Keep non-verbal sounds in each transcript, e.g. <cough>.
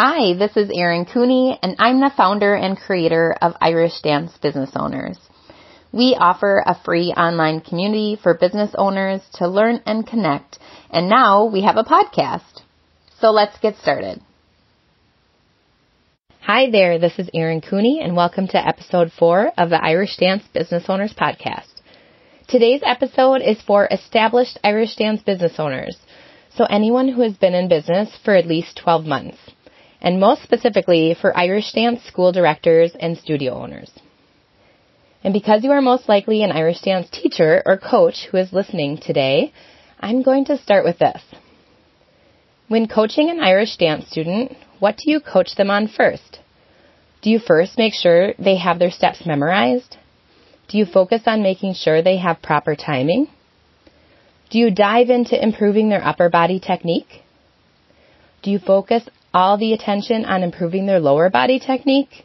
Hi, this is Erin Cooney, and I'm the founder and creator of Irish Dance Business Owners. We offer a free online community for business owners to learn and connect, and now we have a podcast. So let's get started. Hi there, this is Erin Cooney, and welcome to episode four of the Irish Dance Business Owners podcast. Today's episode is for established Irish dance business owners, so anyone who has been in business for at least 12 months and most specifically for Irish dance school directors and studio owners. And because you are most likely an Irish dance teacher or coach who is listening today, I'm going to start with this. When coaching an Irish dance student, what do you coach them on first? Do you first make sure they have their steps memorized? Do you focus on making sure they have proper timing? Do you dive into improving their upper body technique? Do you focus all the attention on improving their lower body technique?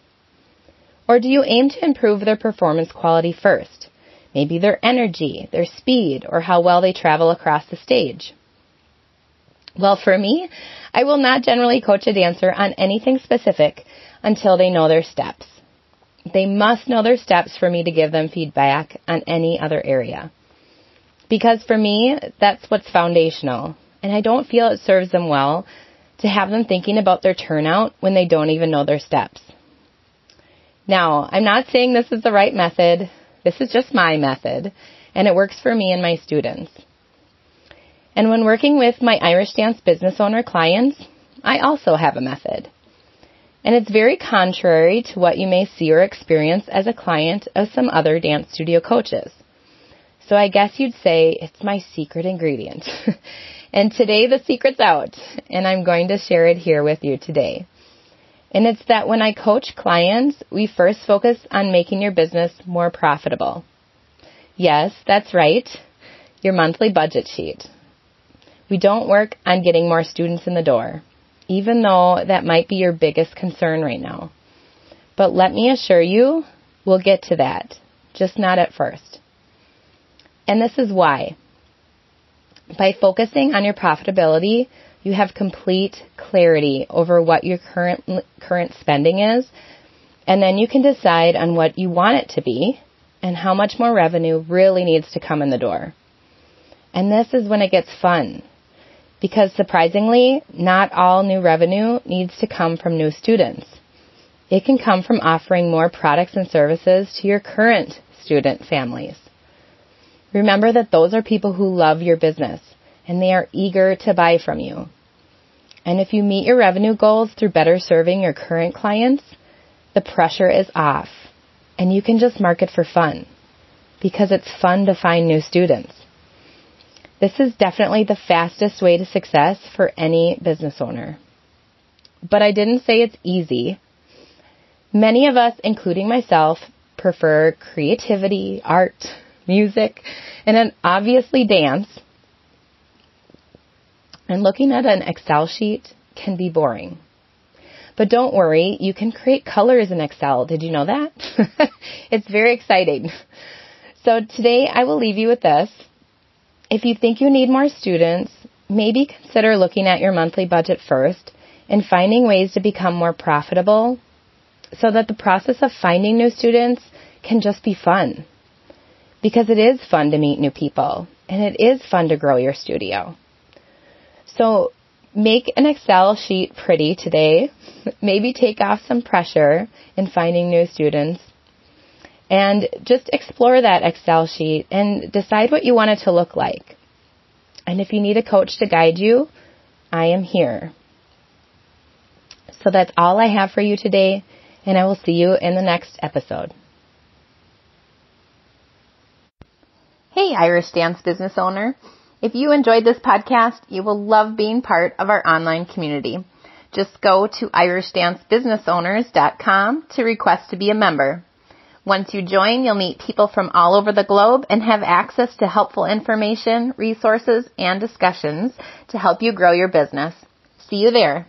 Or do you aim to improve their performance quality first? Maybe their energy, their speed, or how well they travel across the stage. Well, for me, I will not generally coach a dancer on anything specific until they know their steps. They must know their steps for me to give them feedback on any other area. Because for me, that's what's foundational, and I don't feel it serves them well to have them thinking about their turnout when they don't even know their steps. Now, I'm not saying this is the right method. This is just my method, and it works for me and my students. And when working with my Irish dance business owner clients, I also have a method. And it's very contrary to what you may see or experience as a client of some other dance studio coaches. So I guess you'd say it's my secret ingredient. <laughs> And today the secret's out, and I'm going to share it here with you today. And it's that when I coach clients, we first focus on making your business more profitable. Yes, that's right, your monthly budget sheet. We don't work on getting more students in the door, even though that might be your biggest concern right now. But let me assure you, we'll get to that, just not at first. And this is why. By focusing on your profitability, you have complete clarity over what your current current spending is, and then you can decide on what you want it to be and how much more revenue really needs to come in the door. And this is when it gets fun. Because surprisingly, not all new revenue needs to come from new students. It can come from offering more products and services to your current student families. Remember that those are people who love your business and they are eager to buy from you. And if you meet your revenue goals through better serving your current clients, the pressure is off and you can just market for fun because it's fun to find new students. This is definitely the fastest way to success for any business owner. But I didn't say it's easy. Many of us, including myself, prefer creativity, art, music, and then obviously dance. And looking at an Excel sheet can be boring. But don't worry, you can create colors in Excel. Did you know that? <laughs> it's very exciting. So today I will leave you with this. If you think you need more students, maybe consider looking at your monthly budget first and finding ways to become more profitable so that the process of finding new students can just be fun because it is fun to meet new people and it is fun to grow your studio. So make an Excel sheet pretty today. Maybe take off some pressure in finding new students and just explore that Excel sheet and decide what you want it to look like. And if you need a coach to guide you, I am here. So that's all I have for you today, and I will see you in the next episode. Hey, Irish dance business owner. If you enjoyed this podcast, you will love being part of our online community. Just go to irishdancebusinessowners.com to request to be a member. Once you join, you'll meet people from all over the globe and have access to helpful information, resources, and discussions to help you grow your business. See you there.